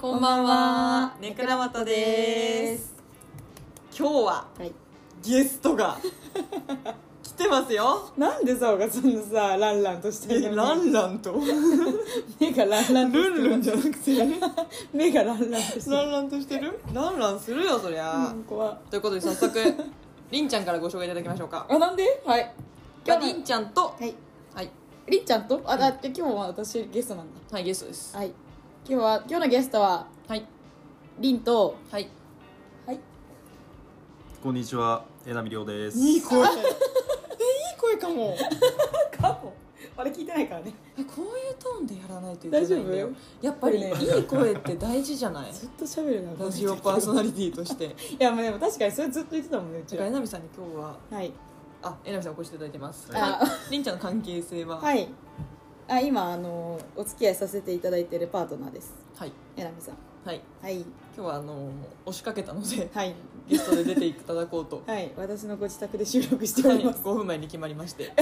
こんばんは、ネクラマトです。今日ははい。ゲストが来てますよ。なんでさがそんなさランランとしてるのランランと、目がランランとしてる。ルンルンじゃなくて、目がランランとしてる。ランランとしてる？ランランするよ、そりゃ。うん怖いということで早速、りんちゃんからご紹介いただきましょうか。あなんで？はい。今りんちゃんと、はい。はい、りっちゃんと？あだって今日は私ゲストなんだ。はい、ゲストです。はい今日は今日のゲストははい、りんとはい。はい。こんにちは、えなみりょうです。いい声。え、いい声かも。かも。あれ聞いてないからね。えこういうトーンでやらないといけないんだよ。大丈夫？やっぱり、ね。いい声って大事じゃない？ずっと喋るなラジオパーソナリティとして。いやまあでも確かにそれずっと言ってたもんねうちだからなみさんに今日は？はい。あえなみさんお越しいただいてます。ありんちゃんの関係性は？はいあ今あのお付き合いさせていただいてるパートナーです。はい。えなみさん。はい。はい。今日はあの押しかけたのではい。ゲストで出ていただこうと。はい。私のご自宅で収録しておはい。ります5分前に決まりまして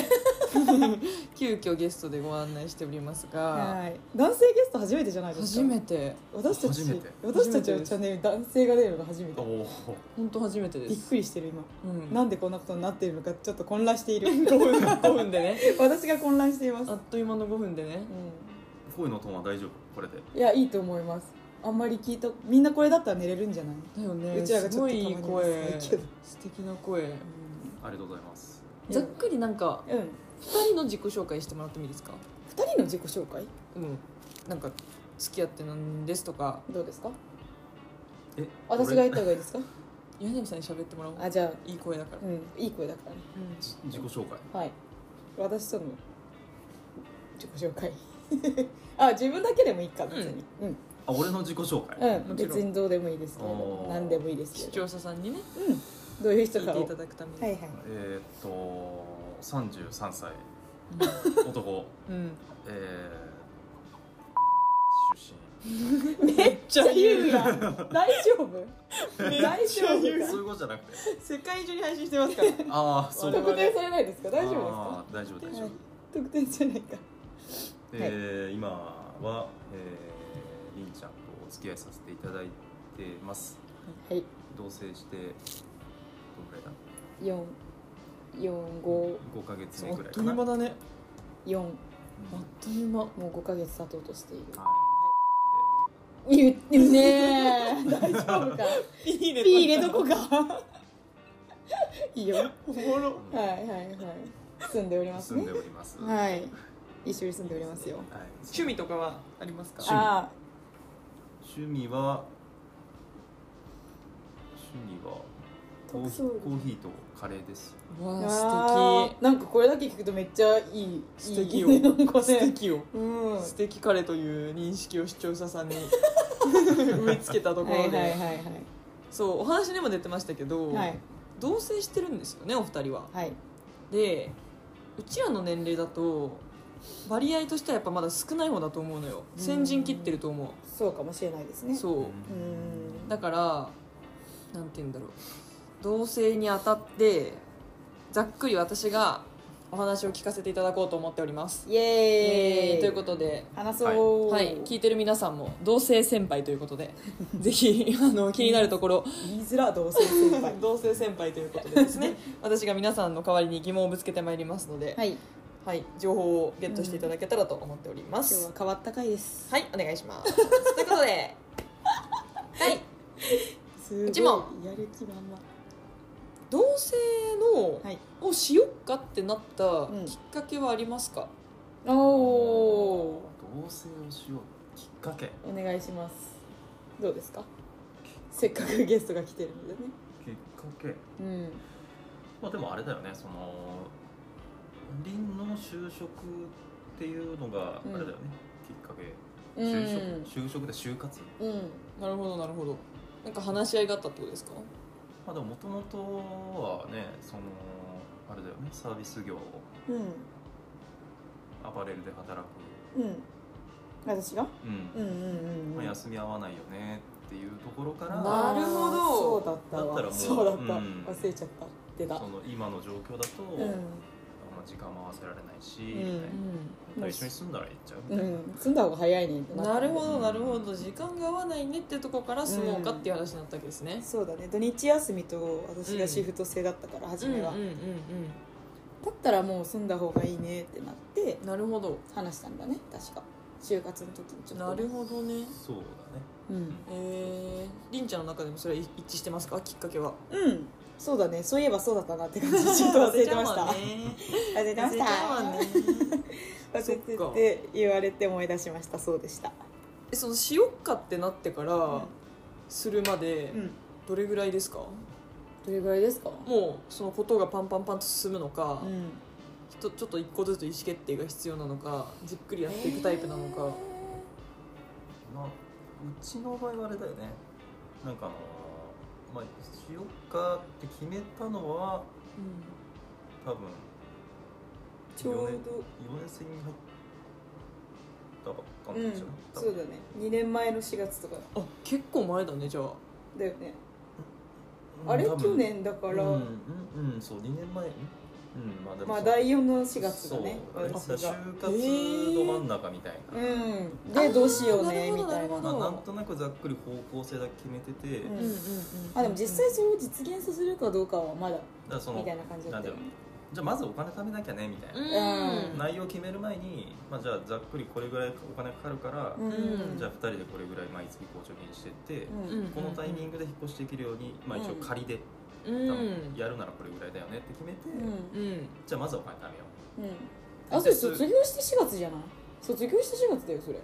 急遽ゲストでご案内しておりますが。はい。男性ゲスト初めてじゃないですか？初めて。私たち初めて。私たちのチャンネルに男性が出るのが初めて。本当初めてびっですくりしてる今、うん。なんでこんなことになっているのかちょっと混乱している。5分 ,5 分でね。私が混乱しています、あっという間の5分でね。う声のトーンは大丈夫、これで。ん、いやいいと思います。あんまり聞いたみんなこれだったら寝れるんじゃない、だよね。うちらがちょっとすごいいいたまに。声うるさいけど。素敵な声。ありがとうございます。ざっくりなんかうん、2人の自己紹介してもらってもいいですか？2人の自己紹介？うん。なんか付き合ってなんですとか。どうですか？え、私が言った俺方がいいですか？柳 さんに喋ってもらおう。あじゃあいい声だから。うんいい声だからね。自己紹介。はい。私との自己紹介。あ自分だけでもいいか別に。うん、あ、俺の自己紹介？うんもちろん。別にどうでもいいですけれど何でもいいですけど。聴者さんにねうん。どういう人聞いていかをただくために、はいはい。えーっと、三十三歳、男、うん。えー、出身。めっちゃ言うやん。大丈夫？大丈夫そういうかことじゃなくて。世界中に配信してますから。ああ、そう。特定されないですか？大丈夫ですか？大丈夫、大丈はい夫。特定じゃないか。えー今は、えー、りんちゃんとお付き合いさせていただいてます。はい。同棲して、どのくらいだ？四四五。5ヶ月あっと目ぐらいかな。いう間だね。四。あっという間。もう五ヶ月経とうとしている。はい言ってるねー。大丈夫か？いいね。ピー入れとこか。いいよ。はいおもろ。はいはい住んでおりますね。住んでおります。はい。一緒に住んでおりますよ。はい。趣味とかはありますか？趣味。あ趣味は趣味はコーヒーコーヒーとカレーです。あわああーなんかこれだけ聞くとめっちゃいい素敵よ。いいなんか素ね敵よ。うん。素敵彼という認識を視聴者さんに 植え付けたところで、はいはいはいはい。そうお話にも出てましたけど、はい。同棲してるんですよねお二人は。はい。でうちらの年齢だと割合としてはやっぱまだ少ない方だと思うのよ。先陣切ってると思う。そうかもしれないですね。そう。うん。だからなんて言うんだろう同棲にあたってざっくり私がお話を聞かせていただこうと思っております。イエーイ。ということで話そう。はい、聞いてる皆さんも同性先輩ということで ぜひあの気になるところ。言いづら同性先輩。同性先輩ということでですね。私が皆さんの代わりに疑問をぶつけてまいりますので、はい。はい、情報をゲットしていただけたらと思っておりま今す、日は変わった回です。はい。お願いします。ということで。はい。すごい一問。やる気満々同性の、はいをしよっかってなったうんきっかけはありますか、おお同棲をしようきっかけ。お願いします。どうですか？せっかくゲストが来てるのでね。きっかけうん。まあでもあれだよねその林の就職っていうのがあうん。れだよね、きっかけ。うん。就職、就職で就活。うん。なるほどなるほど。なんか話し合いがあったってことですか？まあでももともとはねそのあれだよねサービス業うん。アパレルで働く。うん。私が？うん、うんうんうんうん。まあ、休み合わないよねっていうところからなるほど。そうだったわ。だったらもうそうだった、うん。忘れちゃった出たその今の状況だと、うん。まあ、時間も合わせられないし、うん。一緒に住んだらいっちゃうみうたいな、ん。住んだ方が早いねってん、なった。なるほどなるほど。時間が合わないねっていうところから住もうかっていう話になったわけですね、そうだね。土日休みと私がシフト制だったから初めは、うんうんうんだったらもう住んだ方がいいねってなってうんなるほど。話したんだね確か。就活の時にちょっと。なるほどね。そうだね。うん、えー、りんちゃんの中でもそれは一致してますか？きっかけは。うん、そうだね。そういえばそうだったなって感じちょっと忘れてました。忘れてました。忘れちゃうわね。忘れてて言われて思い出しました。そうでした。えそのしよっかってなってからんするまでうん。どれぐらいですか、どれぐらいですか？もうそのことがパンパンパンと進むのか、うん。ひとちょっと一個ずつ意思決定が必要なのかじっくりやっていくタイプなのか、まあうちの場合はあれだよね。なんかあのまあしようかって決めたのは多分ちょうど。4年4年生に入ったばっかうんなんじゃない、多分そうだね。2年前の4月とか。あ結構前だねじゃあ。だよね。うんあれ去年だから、うん、うんうんそう2年前うんまあでもまあ第4の4月だね。就活ど真ん中みたいな、うんでどうしようねみたいな。まあ、なんとなくざっくり方向性だけ決めてて、うんうんうん。うんあでも実際それを実現させるかどうかはまだだみたいな感じだったよね。じゃあまずお金貯めなきゃねみたいな、うん。内容を決める前に、まあ、じゃあざっくりこれぐらいお金かかるから、うん。じゃあ2人でこれぐらい毎月こう貯金してって、うん。このタイミングで引っ越していけるように、まあ、一応仮で、うん多分やるならこれぐらいだよねって決めて、うん。うんじゃあまずはお金貯めよう。ん。あそれ卒業して4月じゃない？卒業して4月だよそれ、う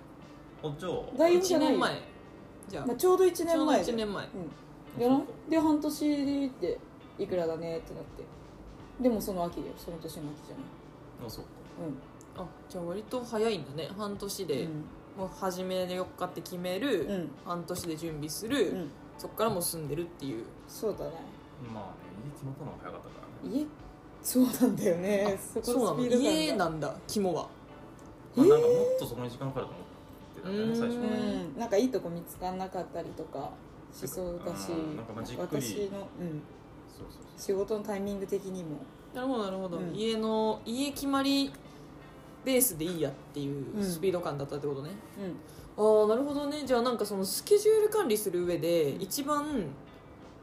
おじゃあ第四じ1ゃないよ。年前。じゃあ。まあ、ちょうど1ちょうど年前1年前。うん。でなで半年でいくらだねってなって。でもその秋だよ。その年の秋じゃない。あそうか。うあじゃあ割と早いんだね。半年で、ん。もう初めで4日って決める、うん。半年で準備する、うん。そっからもう住んでるっていう。そうだねまあね家決まったのが早かったからね。家？そうなんだよね。そこのスピード感が。家なんだ肝は。まあ、なんかもっとそこに時間かかると思ってたんだよねうん。最初はね。うんなんかいいとこ見つかんなかったりとかしそうだしうんなんかまあじっくり。私の、うん、そうそうそう。仕事のタイミング的にも。なるほどなるほど、うん。家の家決まりベースでいいやっていううん。スピード感だったってことね、うん。ああなるほどね。じゃあなんかそのスケジュール管理する上で一番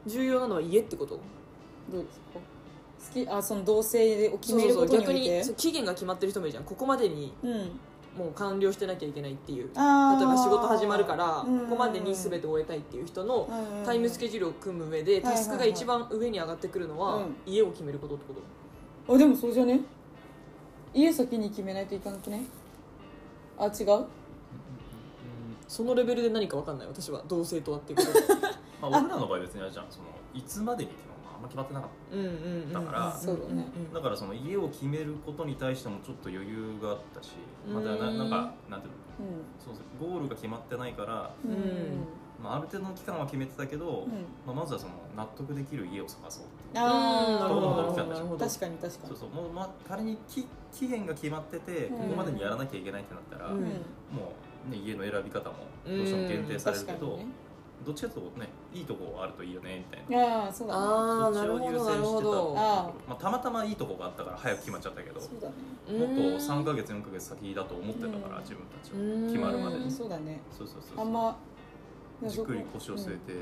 重要なのは家ってこと？どうですか？好きあその同棲を決めることにお逆にいて？そう期限が決まってる人もいるじゃん。ここまでにうん。もう完了してなきゃいけないっていう。例えあーば仕事始まるからうん。ここまでに全て終えたいっていう人のうんタイムスケジュールを組む上ではいはいタスクが一番上に上がってくるのはうん。家を決めることってこと？あでもそうじゃね？家先に決めないといかなくね？あ違う？そのレベルで何か分かんない？私は同性とはっていうこと。でまあ、俺らの場合別にあれじゃん。そのいつまでにっていうのがあんま決まってなかっうんうんうんだからそうだねうんただからその家を決めることに対してもちょっと余裕があったし、まあ、だからうんななんかなんていうのそうそうゴールが決まってないから、うんうんまあ、ある程度の期間は決めてたけど、うんまあ、まずはその納得できる家を探そうっていうあなるほどなるほあどなるほど確かに確かにそうそうもう、まあ、仮に期期限が決まってて、うんここまでにやらなきゃいけないってなったら、うんもう、ね、家の選び方もどうしても限定されるけど、確かにねどっちかというとねいいとこあるといいよねみたいな。ああそうだね。ああなるほそっちを優先どなるほど。あまあ、たまたまいいとこがあったから早く決まっちゃったけどもそうだね。っと3か月4か月先だと思ってたから、うん。自分たちうんは決まるまで。にそうだね。そうそうそうあんまじっくり腰を据えうんて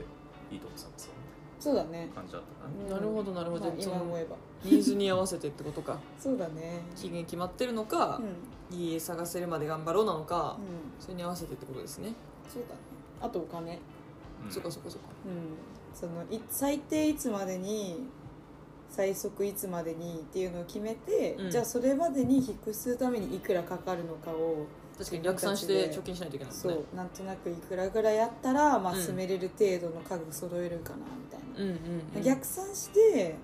いいとこ探そうそうだね。感じだったかな、うんなるほどなるほど。まあ今思えば。ニーズに合わせてってことか。そうだね。期限決まってるのかうん。家探せるまで頑張ろうなのかうん。それに合わせてってことですね。そうだね。あとお金。うんそっかそっかそっか。うん。そのい最低いつまでに最速いつまでにっていうのを決めて、うん。じゃあそれまでに引っ越しするためにいくらかかるのかを確かに逆算して貯金しないといけないもんそねう。なんとなくいくらぐらいあったら、まあ、うん。住めれる程度の家具揃えるかなみたいな、うんうんうん。逆算して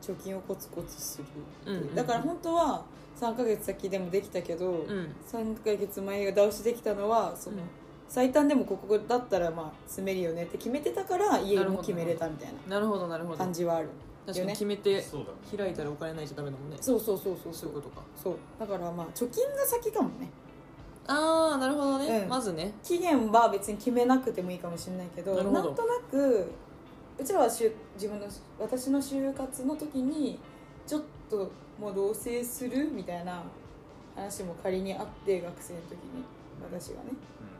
貯金をコツコツするっていう。うんうんうん。だから本当は3ヶ月先でもできたけど、うん。3ヶ月前が倒しできたのはその、うん最短でもここだったらまあ住めるよねって決めてたから家も決めれたみたいななるほどなるほど。感じはある確かに決めて開いたらお金ないとダメだもんね。そうそうそうそうそう。いうことか。そう。だからまあ貯金が先かもね。ああなるほどね、うん。まずね。期限は別に決めなくてもいいかもしれないけどなんとなくうちらはしゅ自分の私の就活の時にちょっともう同棲するみたいな話も仮にあって学生の時に。私がね。うーん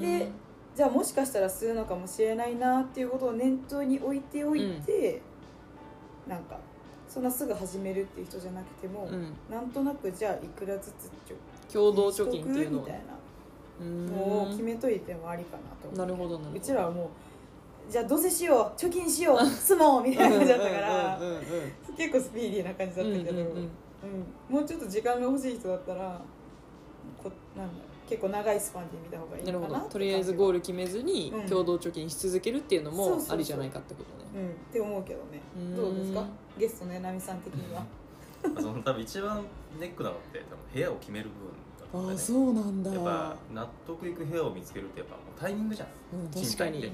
でじゃあもしかしたらするのかもしれないなっていうことを念頭に置いておいて、なんかそんなすぐ始めるっていう人じゃなくても、うん。なんとなくじゃあいくらずつちょ共同貯金っていうのみたいなのをん決めといてもありかなとなるほどうちらはもうじゃあどうせしよう貯金しよう住もうみたいな感じだったからうんうんうんうん結構スピーディーな感じだったけど、うんうんうん。うん。もうちょっと時間が欲しい人だったらこなんだ結構長いスパンで見た方がいいなるほど。とりあえずゴールル決めずにうん。共同貯金し続けるっていうのもありじゃないかってことね。うん。って思うけどね。うん。どうですか？ゲストのえなみさん的には。その多分一番ネックなのって多分部屋を決める部分ああそうなんだ。やっぱ納得いく部屋を見つけるってやっぱもうタイミングじゃん。うん確かに賃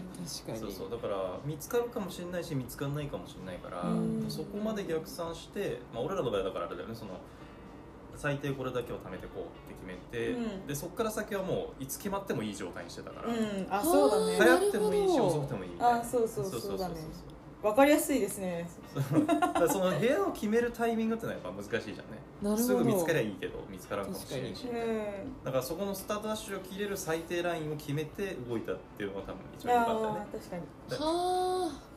確かに。そうそう。だから見つかるかもしれないし見つかんないかもしれないからうん。そこまで逆算して、まあ、俺らの場合だからあれだよね。その最低これだけを貯めてこうって決めて、うん。でそこから先はもういつ決まってもいい状態にしてたから、うん。あそうだね。早くてもいいし遅くてもいいみたいな。あそうそうそうそうだね。わかりやすいですね。だからその部屋を決めるタイミングってのはやっぱ難しいじゃんね。なるほど。すぐ見つかりゃいいけど見つからんかもしれないし。うんだからそこのスタートダッシュを切れる最低ラインを決めて動いたっていうのが多分一番良かったよね。あー確かに。はあ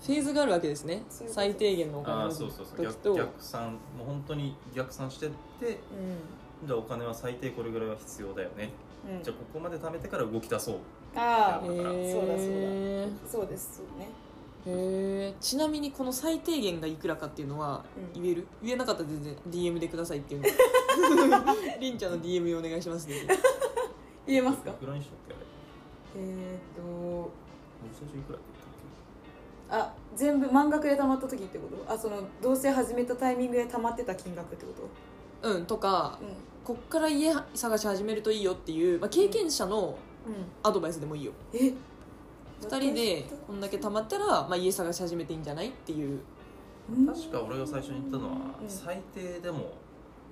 フェーズがあるわけですね。最低限のお金のああそうそうそう。時逆と逆算もう本当に逆算してってじゃあお金は最低これぐらいは必要だよね、うん。うんじゃあここまで貯めてから動き出そう。ああ。そうだそうだ。へそうですそうね。えへえちなみにこの最低限がいくらかっていうのはうん。言える、言えなかったら全然 DM でくださいっていうの。りんちゃんの DM お願いします。ね言えますか？いくらにしとってあれ？えーっと。最初いくらってあ全部満額で貯まった時ってこと？あその同棲始めたタイミングで貯まってた金額ってこと？うんとかうん。こっから家探し始めるといいよっていう、まあ、経験者のうん。アドバイスでもいいよ。え？2人でこんだけ貯まったら、まあ、家探し始めていいんじゃないっていう。確か俺が最初に言ったのは、うん。最低でも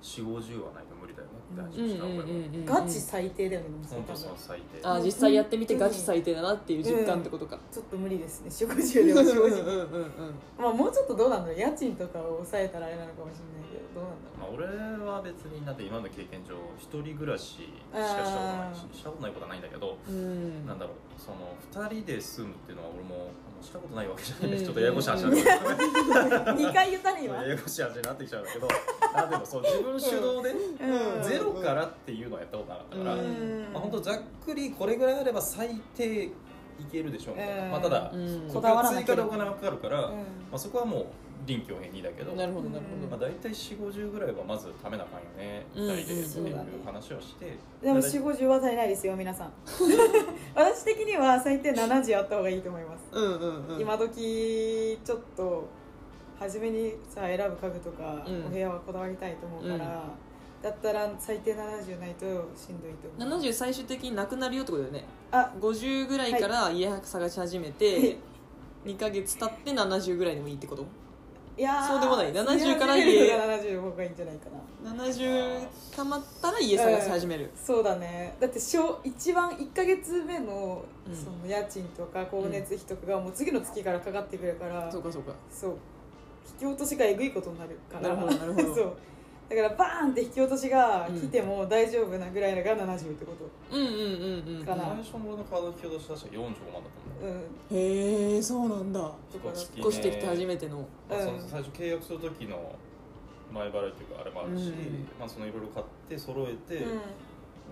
4 5 0はないと無理だよねって話うんをした俺は、んガチ最低だよね本当その最低。あ実際やってみてガチ最低だなっていう実感ってことか、ちょっと無理ですね4 5 0でうんうんうんは正直うん。まあもうちょっとどうなんだろう家賃とかを抑えたらあれなのかもしれないけどどうなんだろまあ、俺は別になんて今まで経験上一人暮らししかしたことないししたことないことはないんだけど、うん。なんだろうその2人で住むっていうのは俺もしたことないわけじゃない、うん。ちょっとややこしい話なんだけどう2回言ったね今。ややこしい話になってきちゃうんだけど。あでもそう自分主導で、うん。ゼロからっていうのはやったことなかったから、うん。まあ、本当ざっくりこれぐらいあれば最低いけるでしょみたいな、うん。まあ、ただ、うん。こだわらな追ければ。加でお金がかかるから、うん。まあ、そこはもう臨機応変にだけどなるほどなるまあ、大体4 5 0ぐらいはまずためなあかんよね、うん2人でっていう話をして。でも大体4 5 0は足りないですよ皆さん。私的には最低70あった方がいいと思います、うんうんうん。今時ちょっと初めにさ選ぶ家具とか、うん。お部屋はこだわりたいと思うから、うん。だったら最低70ないとしんどいと思う。70最終的になくなるよってことだよね。あ。50ぐらいから家探し始めて、はい。2ヶ月経って70ぐらいでもいいってこと？いやーそうでもない。70から家家が70の方がいいんじゃないかな。70たまったら家探し始める、そうだね。だって小一番1か月目のうん。その家賃とか光熱費とかがもう次の月からかかってくるから、そうかそうか。そう。引き落としがえぐいことになるから。なるほどなるほど。そうだからバーンって引き落としが来ても大丈夫なぐらいのが70ってこと。うんうんうんうんかな。最初の俺のカード引き落とし確か45万だと思ううんへえそうなんだ。とかだ引引っ越してきて初めての。まあ、最初契約する時の前払いというかあれもあるし、うん。まあ、そのいろいろ買って揃えて、うん。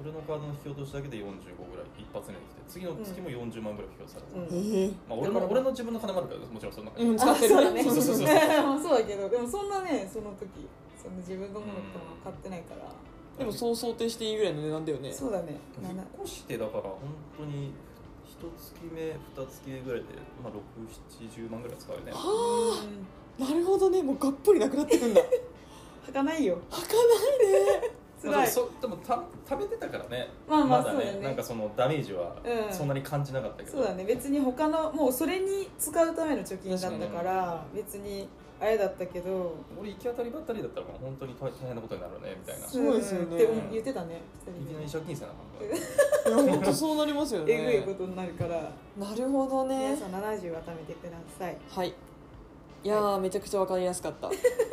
俺のカードの引き落としだけで45ぐらい一発目に来て次の月も40万ぐらい引き落とされた、うん。まあ、俺の俺の自分の金もあるからもちろんそんな、うん使ってる。あそうだね。そうそうそうそう。そうだけどでもそんなねその時その自分のものとか買ってないから。でもそう想定していいぐらいの値段だよね。そうだね。引っ越してだから本当に一月目二月目ぐらいで、まあ、670万ぐらい使うよね。はうんあ。なるほどね。もうがっぽりなくなってくんだ。履かないよ。はかないね。辛い。まあそでもた食べてたからね。まあまあだそうだね。なんかそのダメージはうん。そんなに感じなかったけど、そうだね。別に他のもうそれに使うための貯金だったから別にあれだったけど。俺行き当たりばったりだったらもう本当に大大変なことになるねみたいな、すごいですよね。うんって言ってたね。いきなり借金せなあかんから。いや本当そうなりますよね。えぐいことになるから。なるほどね。皆さん70は貯めてください。はい。いやーめちゃくちゃわかりやすかった。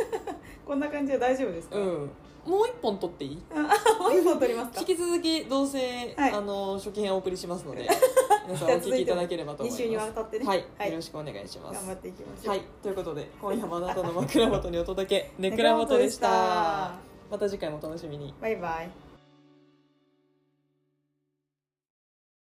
こんな感じで大丈夫ですか、うん。もう一本取っていい？もう一本取りますか？引き続き同棲、はい。あの初期編お送りしますので 皆さんお聞きいただければと思い2ます。週にわたってね。はい、はい、よろしくお願いします。頑張っていきましょう。はいということで今夜もあなたの枕元にお届けネクラ元でした。ネクラ元でした。また次回もお楽しみに。バイバイ